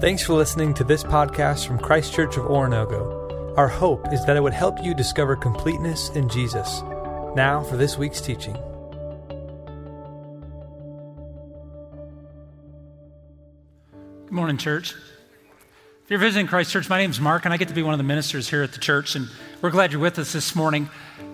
Thanks for listening to this podcast from Christ Church of Oronogo. Our hope is that it would help you discover completeness in Jesus. Now for this week's teaching. Good morning, church. If you're visiting Christ Church, my name is Mark, and I get to be one of the ministers here at the church, and we're glad you're with us this morning.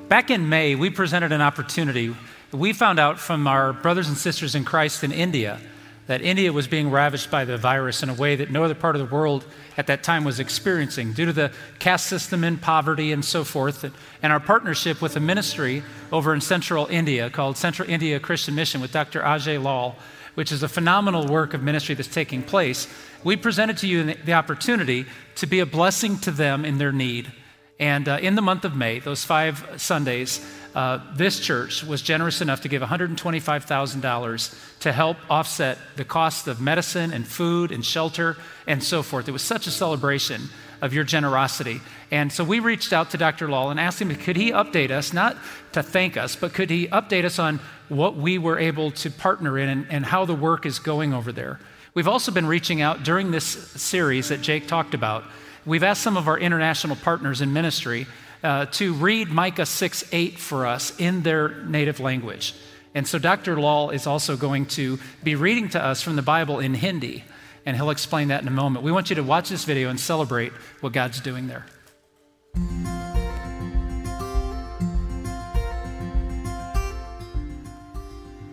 Back in May, we presented an opportunity. We found out from our brothers and sisters in Christ in India that India was being ravaged by the virus in a way that no other part of the world at that time was experiencing due to the caste system and poverty and so forth. And our partnership with a ministry over in central India called Central India Christian Mission with Dr. Ajay Lal, which is a phenomenal work of ministry that's taking place. We presented to you the opportunity to be a blessing to them in their need. And uh, in the month of May, those five Sundays, uh, this church was generous enough to give $125,000 to help offset the cost of medicine and food and shelter and so forth. It was such a celebration of your generosity. And so we reached out to Dr. Lal and asked him, could he update us, not to thank us, but could he update us on what we were able to partner in and, and how the work is going over there? We've also been reaching out during this series that Jake talked about. We've asked some of our international partners in ministry uh, to read Micah 6 8 for us in their native language. And so Dr. Lal is also going to be reading to us from the Bible in Hindi, and he'll explain that in a moment. We want you to watch this video and celebrate what God's doing there.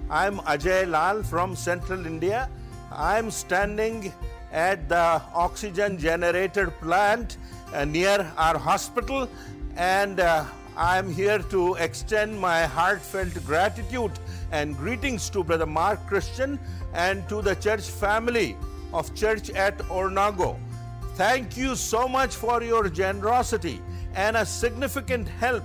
I'm Ajay Lal from Central India. I'm standing at the oxygen generator plant uh, near our hospital and uh, I'm here to extend my heartfelt gratitude and greetings to Brother Mark Christian and to the church family of Church at Oronogo. Thank you so much for your generosity and a significant help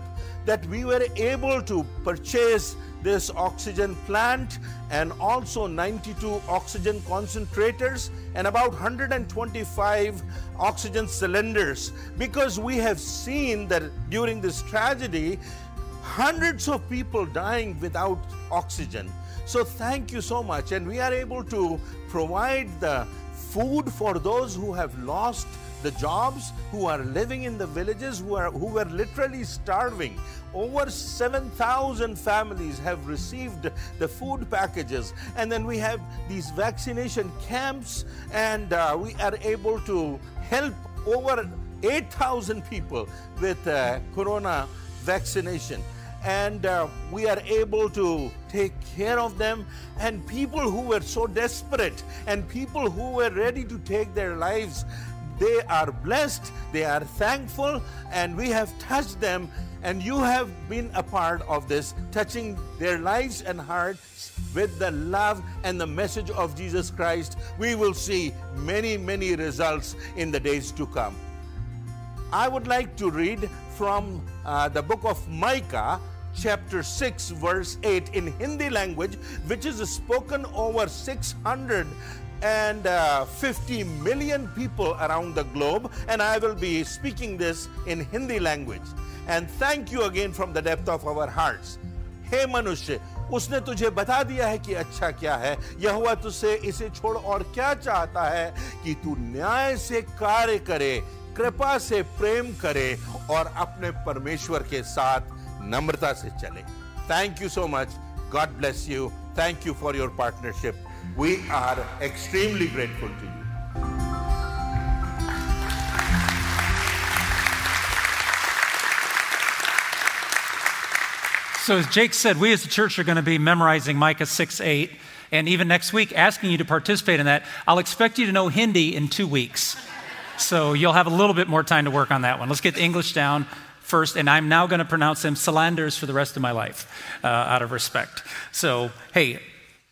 that we were able to purchase this oxygen plant and also 92 oxygen concentrators and about 125 oxygen cylinders. Because we have seen that during this tragedy hundreds of people dying without oxygen. So thank you so much. And we are able to provide the food for those who have lost the jobs, who are living in the villages, who, are, who were literally starving. Over 7,000 families have received the food packages. And then we have these vaccination camps, and uh, we are able to help over 8,000 people with uh, corona vaccination and uh, we are able to take care of them. And people who were so desperate and people who were ready to take their lives they are blessed, they are thankful, and we have touched them. And you have been a part of this, touching their lives and hearts with the love and the message of Jesus Christ. We will see many, many results in the days to come. I would like to read from uh, the book of Micah, chapter 6 verse 8 in hindi language which is spoken over 600 and uh, 50 million people around the globe and i will be speaking this in hindi language and thank you again from the depth of our hearts हे मनुष्य उसने तुझे बता दिया है कि अच्छा क्या है यह हुआ तुझसे इसे छोड़ और क्या चाहता है कि तू न्याय से कार्य करे कृपा से प्रेम करे और अपने परमेश्वर के साथ नम्रता से चले thank you so much God bless you thank you for your partnership We are extremely grateful to you. So, as Jake said, we as a church are going to be memorizing Micah 6 8, and even next week asking you to participate in that. I'll expect you to know Hindi in two weeks. So, you'll have a little bit more time to work on that one. Let's get the English down first, and I'm now going to pronounce them Salanders for the rest of my life uh, out of respect. So, hey,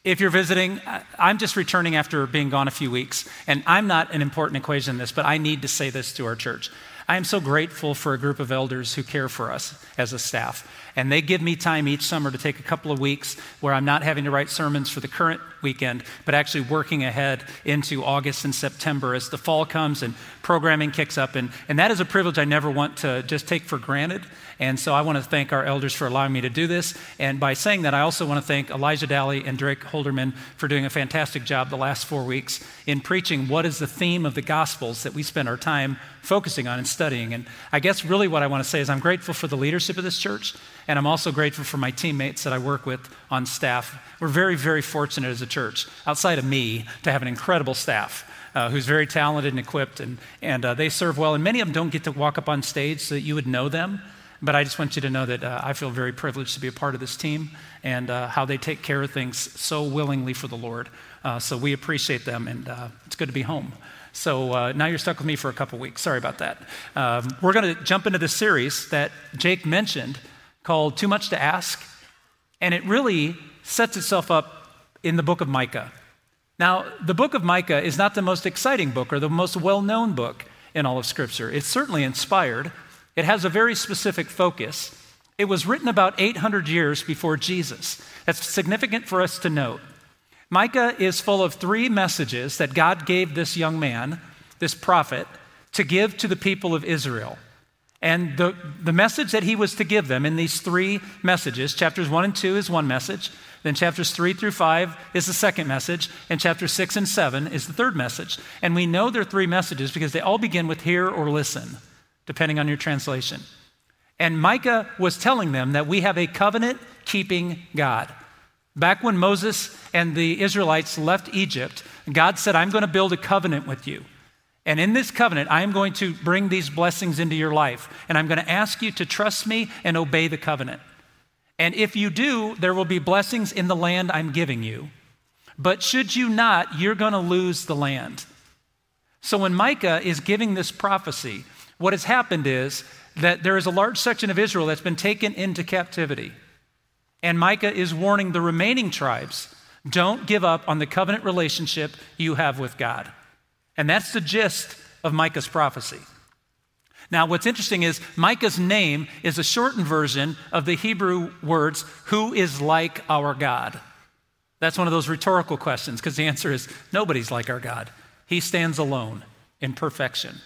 if you're visiting, I'm just returning after being gone a few weeks, and I'm not an important equation in this, but I need to say this to our church. I am so grateful for a group of elders who care for us as a staff. And they give me time each summer to take a couple of weeks where I'm not having to write sermons for the current weekend, but actually working ahead into August and September as the fall comes and programming kicks up. And, and that is a privilege I never want to just take for granted. And so I want to thank our elders for allowing me to do this. And by saying that, I also want to thank Elijah Daly and Drake Holderman for doing a fantastic job the last four weeks in preaching what is the theme of the Gospels that we spend our time focusing on and studying. And I guess really what I want to say is I'm grateful for the leadership of this church, and I'm also grateful for my teammates that I work with on staff. We're very, very fortunate as a church, outside of me, to have an incredible staff. Uh, who's very talented and equipped, and, and uh, they serve well. And many of them don't get to walk up on stage so that you would know them. But I just want you to know that uh, I feel very privileged to be a part of this team and uh, how they take care of things so willingly for the Lord. Uh, so we appreciate them, and uh, it's good to be home. So uh, now you're stuck with me for a couple weeks. Sorry about that. Um, we're going to jump into the series that Jake mentioned called Too Much to Ask, and it really sets itself up in the book of Micah. Now, the book of Micah is not the most exciting book or the most well known book in all of Scripture. It's certainly inspired it has a very specific focus. It was written about 800 years before Jesus. That's significant for us to note. Micah is full of three messages that God gave this young man, this prophet, to give to the people of Israel. And the, the message that he was to give them in these three messages, chapters 1 and 2 is one message, then chapters 3 through 5 is the second message, and chapters 6 and 7 is the third message. And we know they're three messages because they all begin with hear or listen depending on your translation. And Micah was telling them that we have a covenant keeping God. Back when Moses and the Israelites left Egypt, God said, I'm going to build a covenant with you. And in this covenant, I am going to bring these blessings into your life. And I'm going to ask you to trust me and obey the covenant. And if you do, there will be blessings in the land I'm giving you. But should you not, you're going to lose the land. So when Micah is giving this prophecy, what has happened is that there is a large section of Israel that's been taken into captivity. And Micah is warning the remaining tribes don't give up on the covenant relationship you have with God. And that's the gist of Micah's prophecy. Now, what's interesting is Micah's name is a shortened version of the Hebrew words, who is like our God? That's one of those rhetorical questions because the answer is nobody's like our God. He stands alone in perfection.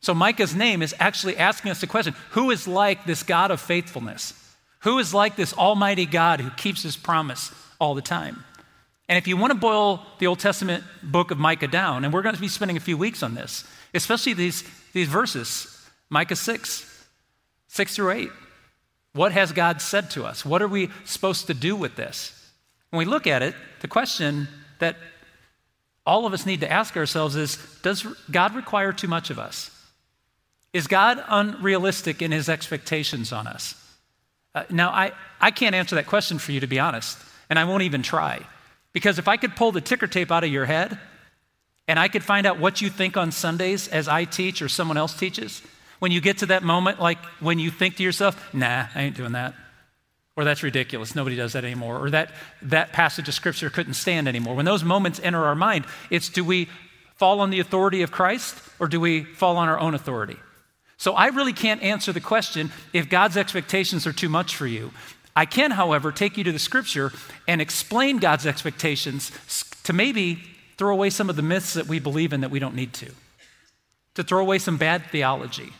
So Micah's name is actually asking us the question who is like this God of faithfulness? Who is like this Almighty God who keeps his promise all the time? And if you want to boil the Old Testament book of Micah down, and we're going to be spending a few weeks on this, especially these, these verses Micah 6, 6 through 8. What has God said to us? What are we supposed to do with this? When we look at it, the question that all of us need to ask ourselves is Does God require too much of us? Is God unrealistic in his expectations on us? Uh, now, I, I can't answer that question for you, to be honest, and I won't even try. Because if I could pull the ticker tape out of your head and I could find out what you think on Sundays as I teach or someone else teaches, when you get to that moment, like when you think to yourself, nah, I ain't doing that. Or that's ridiculous, nobody does that anymore. Or that, that passage of scripture couldn't stand anymore. When those moments enter our mind, it's do we fall on the authority of Christ or do we fall on our own authority? So I really can't answer the question if God's expectations are too much for you. I can, however, take you to the scripture and explain God's expectations to maybe throw away some of the myths that we believe in that we don't need to, to throw away some bad theology.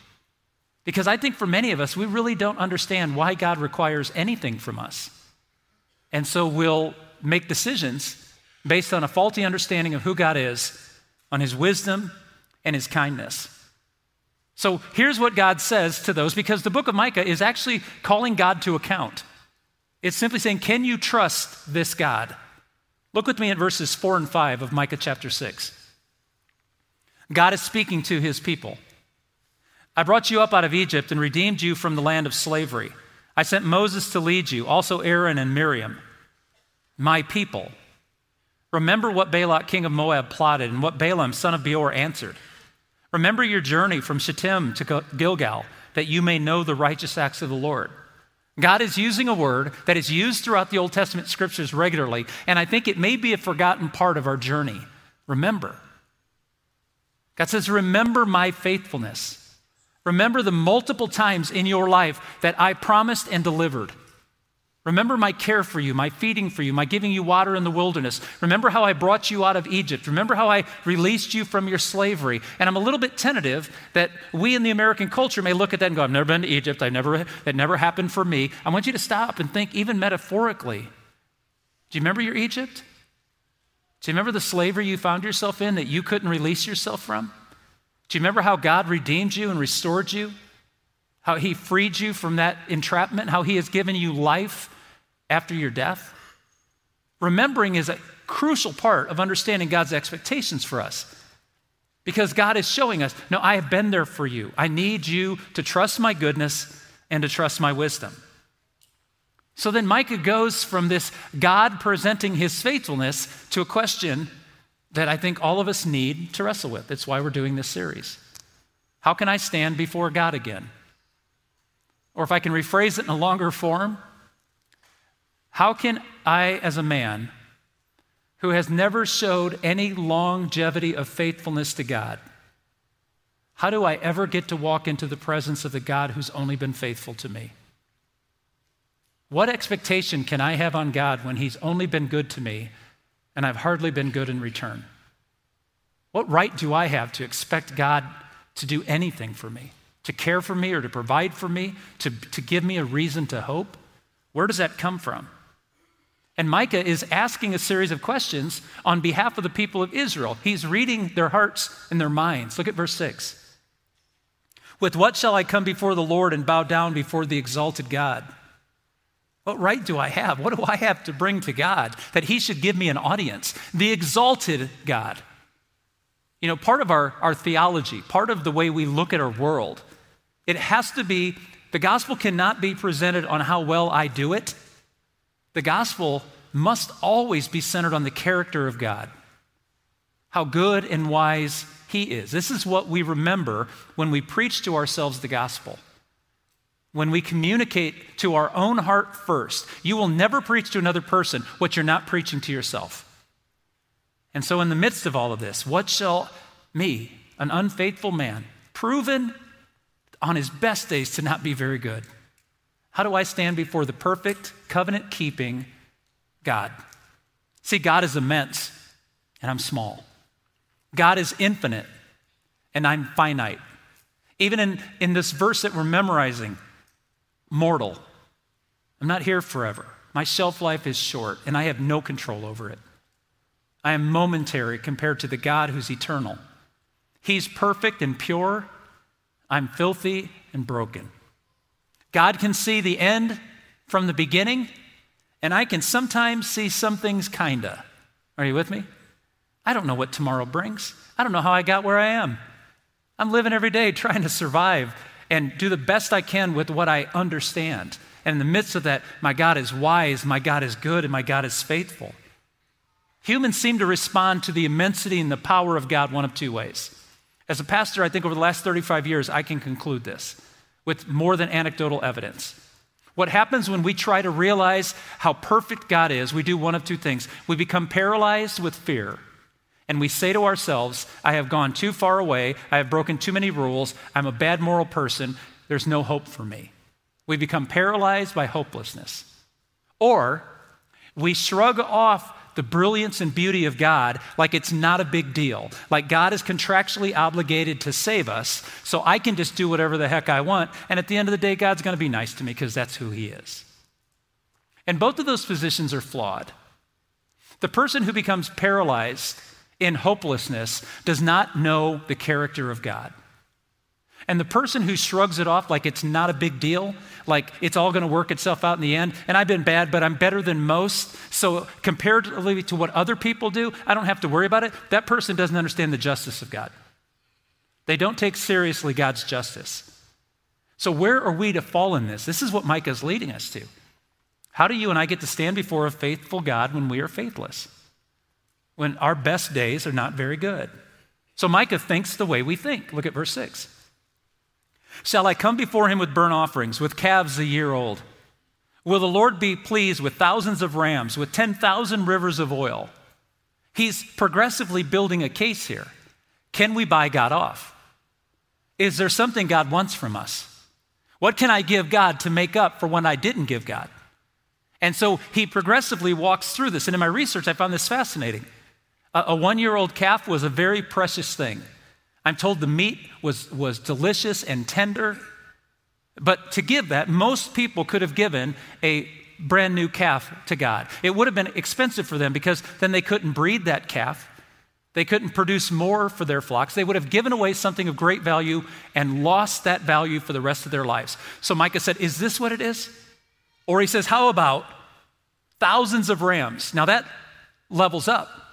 Because I think for many of us, we really don't understand why God requires anything from us. And so we'll make decisions based on a faulty understanding of who God is, on his wisdom and his kindness. So here's what God says to those because the book of Micah is actually calling God to account. It's simply saying, Can you trust this God? Look with me at verses 4 and 5 of Micah chapter 6. God is speaking to his people. I brought you up out of Egypt and redeemed you from the land of slavery. I sent Moses to lead you, also Aaron and Miriam, my people. Remember what Balak, king of Moab, plotted and what Balaam, son of Beor, answered. Remember your journey from Shittim to Gilgal, that you may know the righteous acts of the Lord. God is using a word that is used throughout the Old Testament scriptures regularly, and I think it may be a forgotten part of our journey. Remember. God says, Remember my faithfulness. Remember the multiple times in your life that I promised and delivered. Remember my care for you, my feeding for you, my giving you water in the wilderness. Remember how I brought you out of Egypt. Remember how I released you from your slavery. And I'm a little bit tentative that we in the American culture may look at that and go, I've never been to Egypt. I never, that never happened for me. I want you to stop and think, even metaphorically. Do you remember your Egypt? Do you remember the slavery you found yourself in that you couldn't release yourself from? Do you remember how God redeemed you and restored you? How he freed you from that entrapment? How he has given you life after your death? Remembering is a crucial part of understanding God's expectations for us. Because God is showing us, no, I have been there for you. I need you to trust my goodness and to trust my wisdom. So then Micah goes from this God presenting his faithfulness to a question that I think all of us need to wrestle with. That's why we're doing this series. How can I stand before God again? Or if I can rephrase it in a longer form, how can I, as a man who has never showed any longevity of faithfulness to God, how do I ever get to walk into the presence of the God who's only been faithful to me? What expectation can I have on God when He's only been good to me and I've hardly been good in return? What right do I have to expect God to do anything for me, to care for me or to provide for me, to, to give me a reason to hope? Where does that come from? And Micah is asking a series of questions on behalf of the people of Israel. He's reading their hearts and their minds. Look at verse 6. With what shall I come before the Lord and bow down before the exalted God? What right do I have? What do I have to bring to God that He should give me an audience? The exalted God. You know, part of our, our theology, part of the way we look at our world, it has to be the gospel cannot be presented on how well I do it. The gospel must always be centered on the character of God, how good and wise He is. This is what we remember when we preach to ourselves the gospel when we communicate to our own heart first, you will never preach to another person what you're not preaching to yourself. And so, in the midst of all of this, what shall me, an unfaithful man, proven on his best days to not be very good, how do I stand before the perfect, covenant keeping God? See, God is immense, and I'm small. God is infinite, and I'm finite. Even in, in this verse that we're memorizing, mortal. I'm not here forever. My shelf life is short, and I have no control over it. I am momentary compared to the God who's eternal. He's perfect and pure. I'm filthy and broken. God can see the end from the beginning, and I can sometimes see some things kinda. Are you with me? I don't know what tomorrow brings. I don't know how I got where I am. I'm living every day trying to survive and do the best I can with what I understand. And in the midst of that, my God is wise, my God is good, and my God is faithful. Humans seem to respond to the immensity and the power of God one of two ways. As a pastor, I think over the last 35 years, I can conclude this with more than anecdotal evidence. What happens when we try to realize how perfect God is, we do one of two things. We become paralyzed with fear and we say to ourselves, I have gone too far away, I have broken too many rules, I'm a bad moral person, there's no hope for me. We become paralyzed by hopelessness. Or we shrug off the brilliance and beauty of God like it's not a big deal, like God is contractually obligated to save us, so I can just do whatever the heck I want, and at the end of the day, God's going to be nice to me because that's who He is. And both of those positions are flawed. The person who becomes paralyzed in hopelessness does not know the character of God. And the person who shrugs it off like it's not a big deal, like it's all going to work itself out in the end, and I've been bad, but I'm better than most, so comparatively to what other people do, I don't have to worry about it, that person doesn't understand the justice of God. They don't take seriously God's justice. So, where are we to fall in this? This is what Micah is leading us to. How do you and I get to stand before a faithful God when we are faithless? when our best days are not very good. So Micah thinks the way we think. Look at verse 6. Shall I come before him with burnt offerings, with calves a year old? Will the Lord be pleased with thousands of rams, with 10,000 rivers of oil? He's progressively building a case here. Can we buy God off? Is there something God wants from us? What can I give God to make up for what I didn't give God? And so he progressively walks through this. And in my research, I found this fascinating. A, a one year old calf was a very precious thing. I'm told the meat was, was delicious and tender. But to give that, most people could have given a brand new calf to God. It would have been expensive for them because then they couldn't breed that calf. They couldn't produce more for their flocks. They would have given away something of great value and lost that value for the rest of their lives. So Micah said, Is this what it is? Or he says, How about thousands of rams? Now that levels up.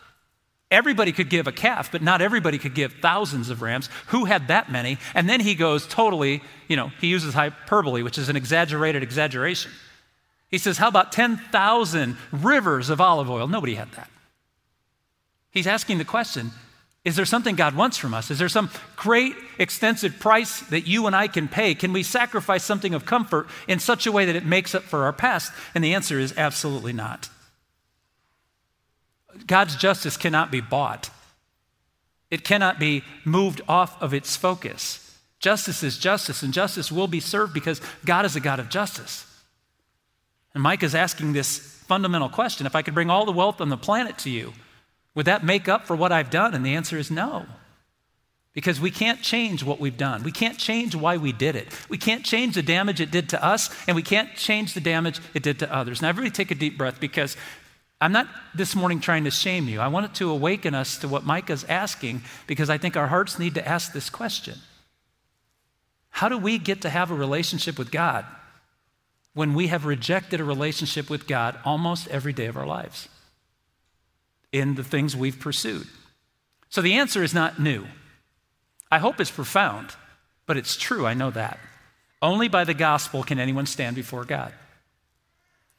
Everybody could give a calf, but not everybody could give thousands of rams. Who had that many? And then he goes totally, you know, he uses hyperbole, which is an exaggerated exaggeration. He says, How about 10,000 rivers of olive oil? Nobody had that. He's asking the question Is there something God wants from us? Is there some great, extensive price that you and I can pay? Can we sacrifice something of comfort in such a way that it makes up for our past? And the answer is absolutely not. God's justice cannot be bought, it cannot be moved off of its focus. Justice is justice, and justice will be served because God is a God of justice. And Micah is asking this fundamental question if I could bring all the wealth on the planet to you, would that make up for what I've done? And the answer is no. Because we can't change what we've done. We can't change why we did it. We can't change the damage it did to us, and we can't change the damage it did to others. Now, everybody take a deep breath because I'm not this morning trying to shame you. I want it to awaken us to what Micah's asking because I think our hearts need to ask this question How do we get to have a relationship with God when we have rejected a relationship with God almost every day of our lives? in the things we've pursued? So the answer is not new. I hope it's profound, but it's true, I know that. Only by the gospel can anyone stand before God.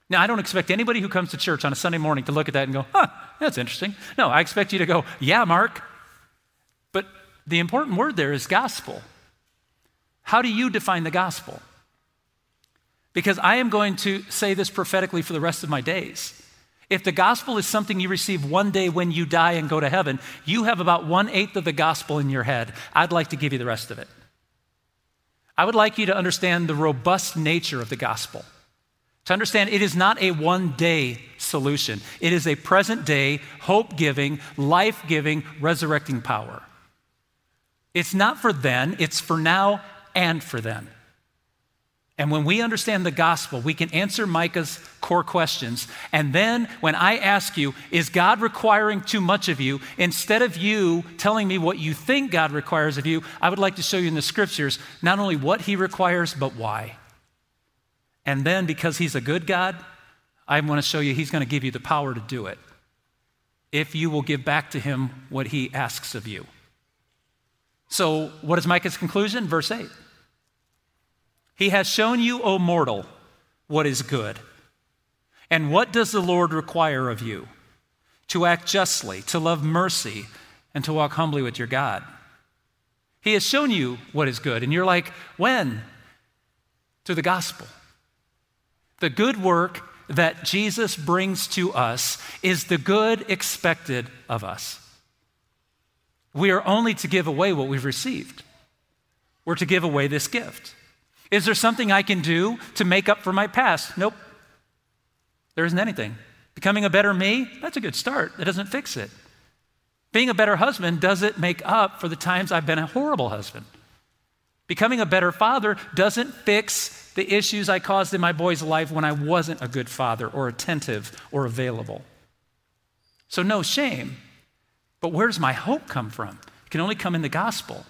Now, I don't expect anybody who comes to church on a Sunday morning to look at that and go, huh, that's interesting. No, I expect you to go, yeah, Mark. But the important word there is gospel. How do you define the gospel? Because I am going to say this prophetically for the rest of my days. If the gospel is something you receive one day when you die and go to heaven, you have about one eighth of the gospel in your head. I'd like to give you the rest of it. I would like you to understand the robust nature of the gospel. To understand it is not a one day solution, it is a present day, hope giving, life giving, resurrecting power. It's not for then, it's for now and for then. And when we understand the gospel, we can answer Micah's core questions. And then when I ask you, is God requiring too much of you? Instead of you telling me what you think God requires of you, I would like to show you in the scriptures not only what he requires, but why. And then because he's a good God, I want to show you he's going to give you the power to do it if you will give back to him what he asks of you. So, what is Micah's conclusion? Verse 8. He has shown you, O mortal, what is good. And what does the Lord require of you? To act justly, to love mercy, and to walk humbly with your God. He has shown you what is good. And you're like, when? Through the gospel. The good work that Jesus brings to us is the good expected of us. We are only to give away what we've received. We're to give away this gift. Is there something I can do to make up for my past? Nope. There isn't anything. Becoming a better me? That's a good start. That doesn't fix it. Being a better husband doesn't make up for the times I've been a horrible husband. Becoming a better father doesn't fix the issues I caused in my boy's life when I wasn't a good father or attentive or available. So, no shame. But where does my hope come from? It can only come in the gospel.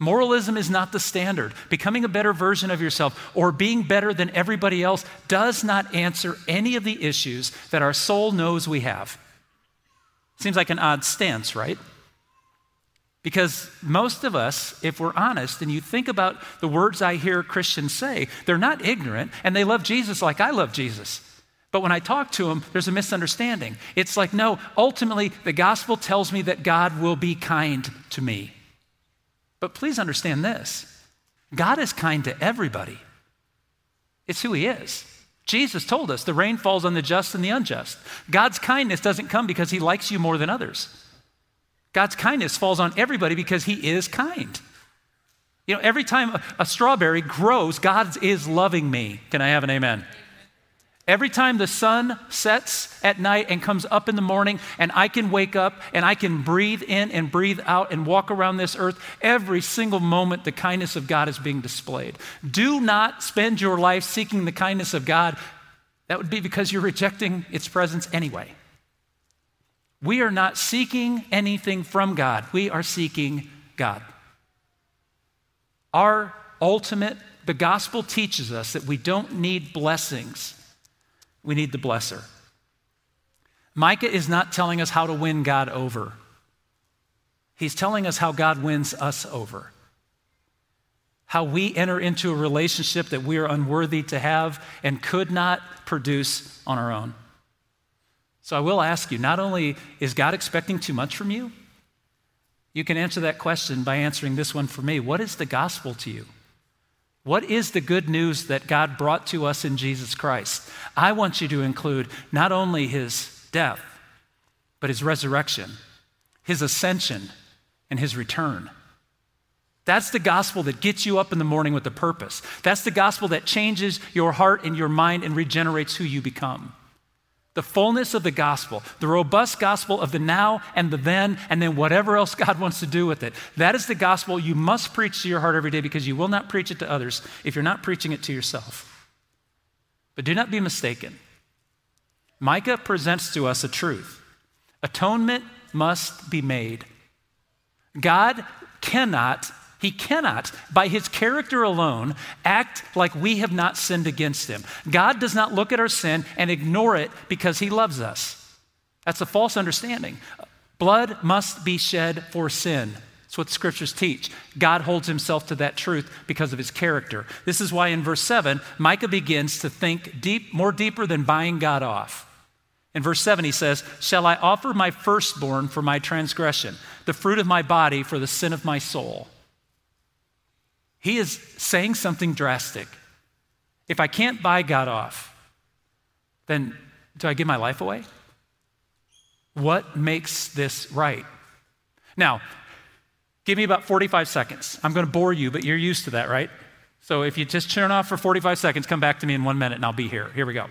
Moralism is not the standard. Becoming a better version of yourself or being better than everybody else does not answer any of the issues that our soul knows we have. Seems like an odd stance, right? Because most of us, if we're honest, and you think about the words I hear Christians say, they're not ignorant and they love Jesus like I love Jesus. But when I talk to them, there's a misunderstanding. It's like, no, ultimately, the gospel tells me that God will be kind to me. But please understand this God is kind to everybody, it's who He is. Jesus told us the rain falls on the just and the unjust. God's kindness doesn't come because He likes you more than others. God's kindness falls on everybody because He is kind. You know, every time a, strawberry grows, God is loving me. Can I have an amen? Every time the sun sets at night and comes up in the morning, and I can wake up and I can breathe in and breathe out and walk around this earth, every single moment the kindness of God is being displayed. Do not spend your life seeking the kindness of God. That would be because you're rejecting its presence anyway. We are not seeking anything from God, we are seeking God. Our ultimate, the gospel teaches us that we don't need blessings we need the blesser. Micah is not telling us how to win God over. He's telling us how God wins us over. How we enter into a relationship that we are unworthy to have and could not produce on our own. So I will ask you not only is God expecting too much from you, you can answer that question by answering this one for me. What is the gospel to you? What is the good news that God brought to us in Jesus Christ? I want you to include not only his death, but his resurrection, his ascension, and his return. That's the gospel that gets you up in the morning with a purpose. That's the gospel that changes your heart and your mind and regenerates who you become the fullness of the gospel, the robust gospel of the now and the then, and then whatever else God wants to do with it. That is the gospel you must preach to your heart every day because you will not preach it to others if you're not preaching it to yourself. But do not be mistaken. Micah presents to us a truth atonement must be made. God cannot he cannot, by his character alone, act like we have not sinned against him. God does not look at our sin and ignore it because he loves us. That's a false understanding. Blood must be shed for sin. That's what the scriptures teach. God holds himself to that truth because of his character. This is why in verse 7, Micah begins to think deep, more deeper than buying God off. In verse 7, he says, Shall I offer my firstborn for my transgression, the fruit of my body for the sin of my soul? He is saying something drastic. If I can't buy God off, then do I give my life away? What makes this right? Now, give me about 45 seconds. I'm going to bore you, but you're used to that, right? So if you just turn off for 45 seconds, come back to me in one minute and I'll be here. Here we go.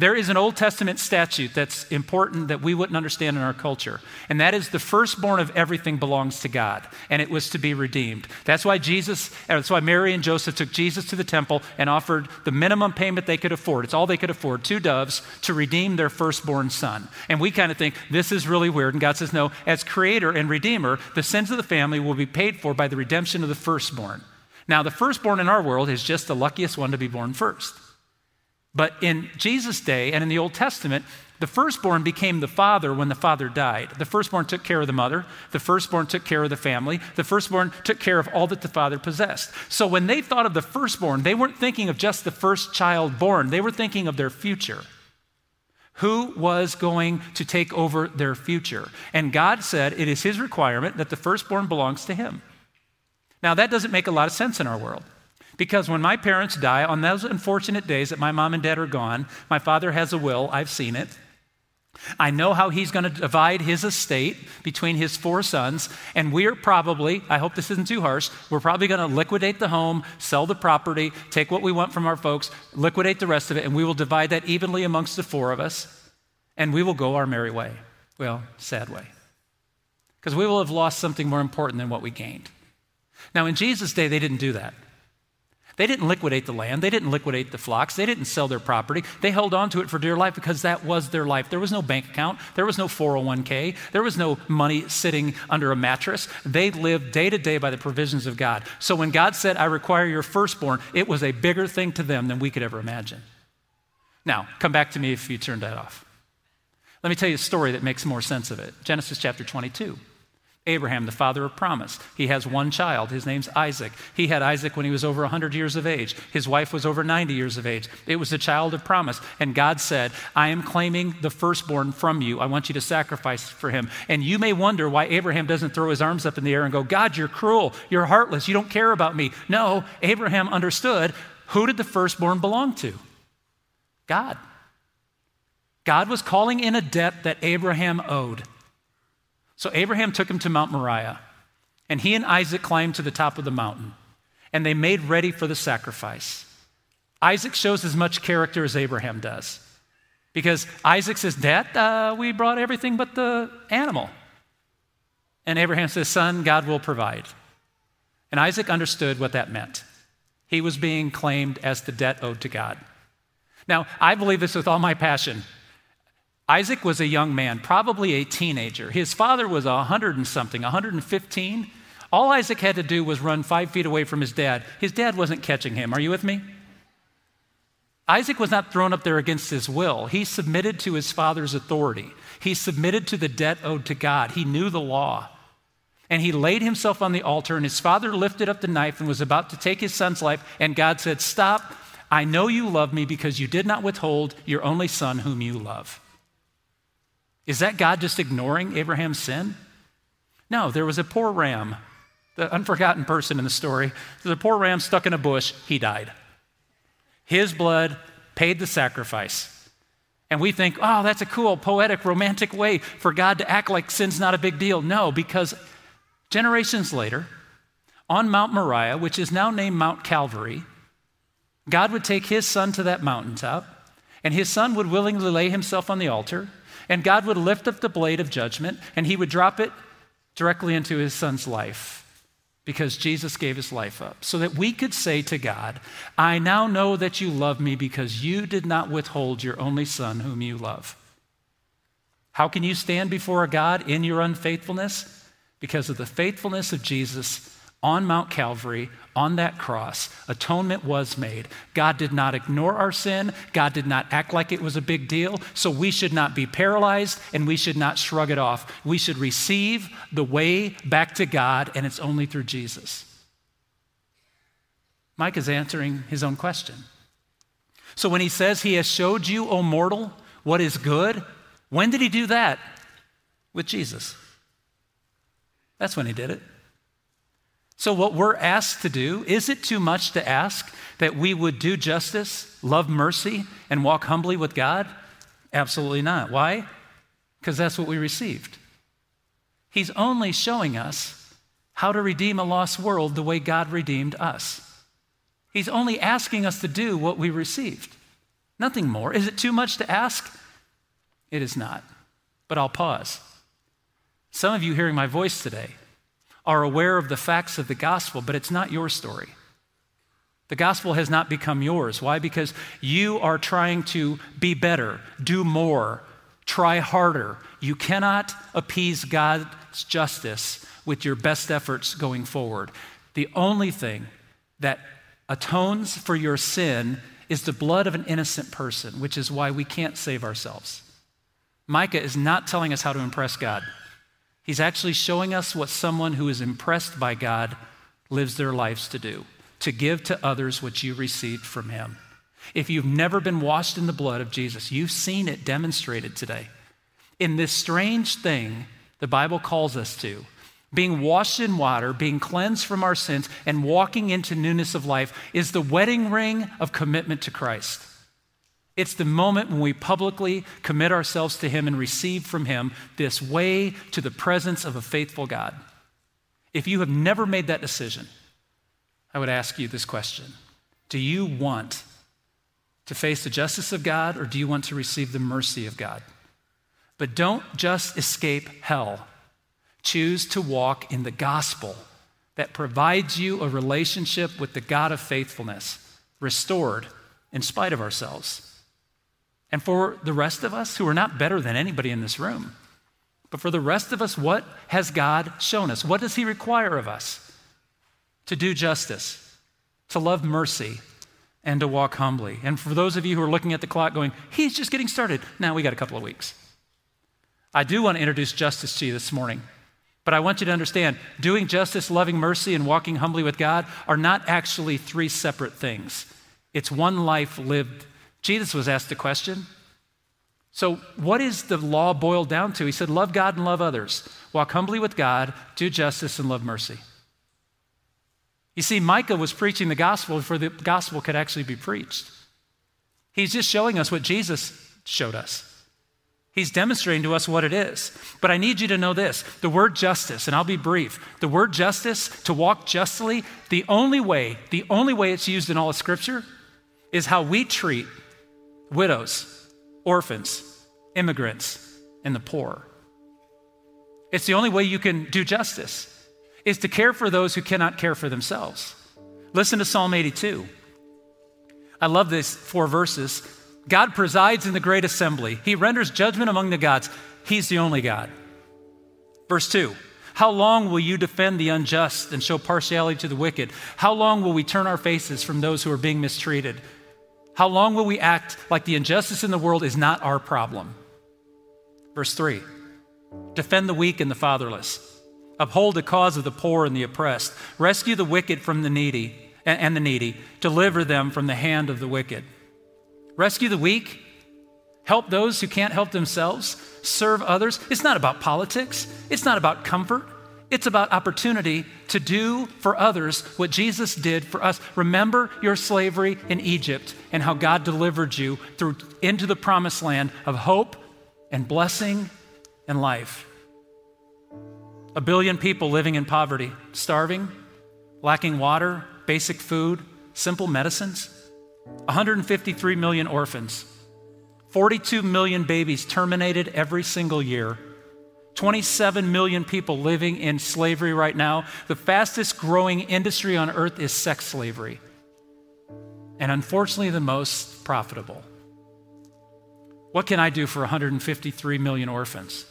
There is an Old Testament statute that's important that we wouldn't understand in our culture, and that is the firstborn of everything belongs to God, and it was to be redeemed. That's why Jesus, uh, that's why Mary and Joseph took Jesus to the temple and offered the minimum payment they could afford. It's all they could afford, two doves, to redeem their firstborn son. And we kind of think this is really weird, and God says, no, as creator and redeemer, the sins of the family will be paid for by the redemption of the firstborn. Now, the firstborn in our world is just the luckiest one to be born first. But in Jesus' day and in the Old Testament, the firstborn became the father when the father died. The firstborn took care of the mother. The firstborn took care of the family. The firstborn took care of all that the father possessed. So when they thought of the firstborn, they weren't thinking of just the first child born, they were thinking of their future. Who was going to take over their future? And God said it is his requirement that the firstborn belongs to him. Now, that doesn't make a lot of sense in our world. Because when my parents die, on those unfortunate days that my mom and dad are gone, my father has a will, I've seen it. I know how he's going to divide his estate between his four sons, and we're probably, I hope this isn't too harsh, we're probably going to liquidate the home, sell the property, take what we want from our folks, liquidate the rest of it, and we will divide that evenly amongst the four of us, and we will go our merry way. Well, sad way. Because we will have lost something more important than what we gained. Now, in Jesus' day, they didn't do that. They didn't liquidate the land. They didn't liquidate the flocks. They didn't sell their property. They held on to it for dear life because that was their life. There was no bank account. There was no 401k. There was no money sitting under a mattress. They lived day to day by the provisions of God. So when God said, I require your firstborn, it was a bigger thing to them than we could ever imagine. Now, come back to me if you turned that off. Let me tell you a story that makes more sense of it Genesis chapter 22. Abraham, the father of promise. He has one child. His name's Isaac. He had Isaac when he was over 100 years of age. His wife was over 90 years of age. It was a child of promise. And God said, I am claiming the firstborn from you. I want you to sacrifice for him. And you may wonder why Abraham doesn't throw his arms up in the air and go, God, you're cruel. You're heartless. You don't care about me. No, Abraham understood who did the firstborn belong to? God. God was calling in a debt that Abraham owed. So Abraham took him to Mount Moriah, and he and Isaac climbed to the top of the mountain. and they made ready for the sacrifice. Isaac shows as much character as Abraham does. Because Isaac says, Dad, uh, we brought everything but the animal. And Abraham says, Son, God will provide. And Isaac understood what that meant. He was being claimed as the debt owed to God. Now, I believe this with all my passion. Isaac was a young man, probably a teenager. His father was a 100 and something, 115. All Isaac had to do was run five feet away from his dad. His dad wasn't catching him. Are you with me? Isaac was not thrown up there against his will. He submitted to his father's authority. He submitted to the debt owed to God. He knew the law. And he laid himself on the altar, and his father lifted up the knife and was about to take his son's life. And God said, Stop. I know you love me because you did not withhold your only son whom you love. Is that God just ignoring Abraham's sin? No, there was a poor ram, the unforgotten person in the story. There's a poor ram stuck in a bush. He died. His blood paid the sacrifice. And we think, oh, that's a cool, poetic, romantic way for God to act like sin's not a big deal. No, because generations later, on Mount Moriah, which is now named Mount Calvary, God would take his son to that mountaintop, and his son would willingly lay himself on the altar, and God would lift up the blade of judgment, and he would drop it directly into his son's life because Jesus gave his life up, so that we could say to God, I now know that you love me because you did not withhold your only Son whom you love. How can you stand before a God in your unfaithfulness? Because of the faithfulness of Jesus on Mount Calvary, on that cross, atonement was made. God did not ignore our sin. God did not act like it was a big deal. So we should not be paralyzed and we should not shrug it off. We should receive the way back to God, and it's only through Jesus. Micah is answering his own question. So when he says he has showed you, O mortal, what is good, when did he do that? With Jesus. That's when he did it. So, what we're asked to do, is it too much to ask that we would do justice, love mercy, and walk humbly with God? Absolutely not. Why? Because that's what we received. He's only showing us how to redeem a lost world the way God redeemed us. He's only asking us to do what we received. Nothing more. Is it too much to ask? It is not. But I'll pause. Some of you hearing my voice today, are aware of the facts of the gospel, but it's not your story. The gospel has not become yours. Why? Because you are trying to be better, do more, try harder. You cannot appease God's justice with your best efforts going forward. The only thing that atones for your sin is the blood of an innocent person, which is why we can't save ourselves. Micah is not telling us how to impress God. He's actually showing us what someone who is impressed by God lives their lives to do to give to others what you received from Him. If you've never been washed in the blood of Jesus, you've seen it demonstrated today. In this strange thing the Bible calls us to, being washed in water, being cleansed from our sins, and walking into newness of life is the wedding ring of commitment to Christ. It's the moment when we publicly commit ourselves to Him and receive from Him this way to the presence of a faithful God. If you have never made that decision, I would ask you this question Do you want to face the justice of God or do you want to receive the mercy of God? But don't just escape hell. Choose to walk in the gospel that provides you a relationship with the God of faithfulness, restored in spite of ourselves. And for the rest of us who are not better than anybody in this room, but for the rest of us, what has God shown us? What does He require of us? To do justice, to love mercy, and to walk humbly. And for those of you who are looking at the clock going, He's just getting started. Now we got a couple of weeks. I do want to introduce justice to you this morning. But I want you to understand doing justice, loving mercy, and walking humbly with God are not actually three separate things. It's one life lived Jesus was asked a question. So, what is the law boiled down to? He said, Love God and love others. Walk humbly with God, do justice, and love mercy. You see, Micah was preaching the gospel before the gospel could actually be preached. He's just showing us what Jesus showed us. He's demonstrating to us what it is. But I need you to know this the word justice, and I'll be brief. The word justice, to walk justly, the only way, the only way it's used in all of Scripture is how we treat widows, orphans, immigrants, and the poor. It's the only way you can do justice, is to care for those who cannot care for themselves. Listen to Psalm 82. I love these four verses. God presides in the great assembly. He renders judgment among the gods. He's the only God. Verse 2 How long will you defend the unjust and show partiality to the wicked? How long will we turn our faces from those who are being mistreated? How long will we act like the injustice in the world is not our problem? Verse 3 Defend the weak and the fatherless. Uphold the cause of the poor and the oppressed. Rescue the wicked from the needy and the needy. Deliver them from the hand of the wicked. Rescue the weak. Help those who can't help themselves. Serve others. It's not about politics. It's not about comfort. It's about opportunity to do for others what Jesus did for us. Remember your slavery in Egypt and how God delivered you through into the promised land of hope and blessing and life. A billion people living in poverty, starving, lacking water, basic food, simple medicines. 153 million orphans. 42 million babies terminated every single year. 27 million people living in slavery right now. The fastest growing industry on earth is sex slavery. And unfortunately, the most profitable. What can I do for 153 million orphans?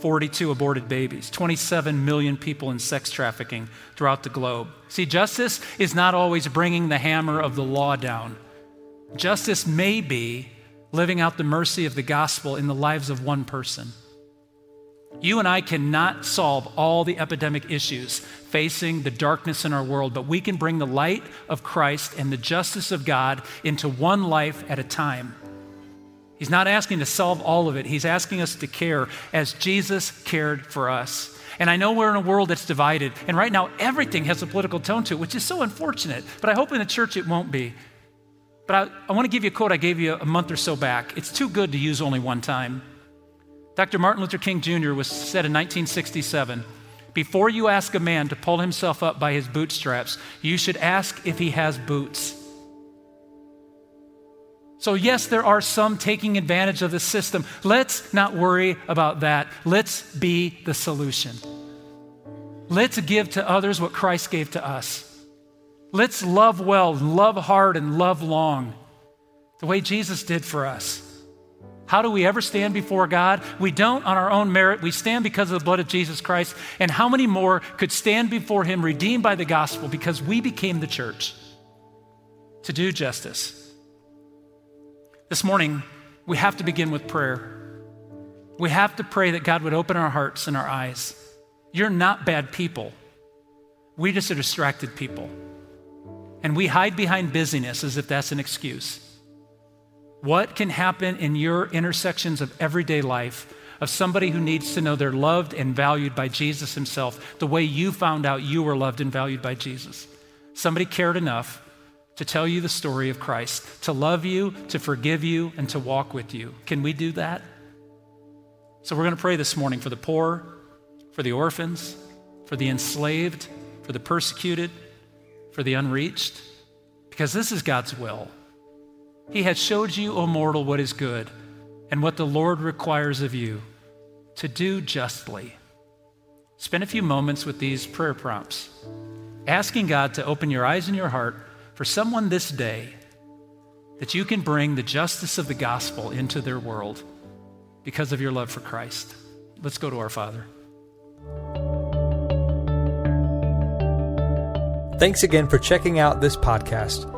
42 aborted babies, 27 million people in sex trafficking throughout the globe. See, justice is not always bringing the hammer of the law down. Justice may be living out the mercy of the gospel in the lives of one person. You and I cannot solve all the epidemic issues facing the darkness in our world, but we can bring the light of Christ and the justice of God into one life at a time. He's not asking to solve all of it. He's asking us to care as Jesus cared for us. And I know we're in a world that's divided, and right now everything has a political tone to it, which is so unfortunate. But I hope in the church it won't be. But I, I want to give you a quote I gave you a month or so back. It's too good to use only one time. Dr. Martin Luther King Jr. was said in 1967 Before you ask a man to pull himself up by his bootstraps, you should ask if he has boots. So, yes, there are some taking advantage of the system. Let's not worry about that. Let's be the solution. Let's give to others what Christ gave to us. Let's love well, love hard, and love long, the way Jesus did for us. How do we ever stand before God? We don't on our own merit. We stand because of the blood of Jesus Christ. And how many more could stand before Him redeemed by the gospel because we became the church to do justice? This morning, we have to begin with prayer. We have to pray that God would open our hearts and our eyes. You're not bad people. We just are distracted people. And we hide behind busyness as if that's an excuse. What can happen in your intersections of everyday life of somebody who needs to know they're loved and valued by Jesus Himself, the way you found out you were loved and valued by Jesus? Somebody cared enough to tell you the story of Christ, to love you, to forgive you, and to walk with you. Can we do that? So we're going to pray this morning for the poor, for the orphans, for the enslaved, for the persecuted, for the unreached, because this is God's will. He has showed you, O mortal, what is good and what the Lord requires of you to do justly. Spend a few moments with these prayer prompts, asking God to open your eyes and your heart for someone this day that you can bring the justice of the gospel into their world because of your love for Christ. Let's go to our Father. Thanks again for checking out this podcast.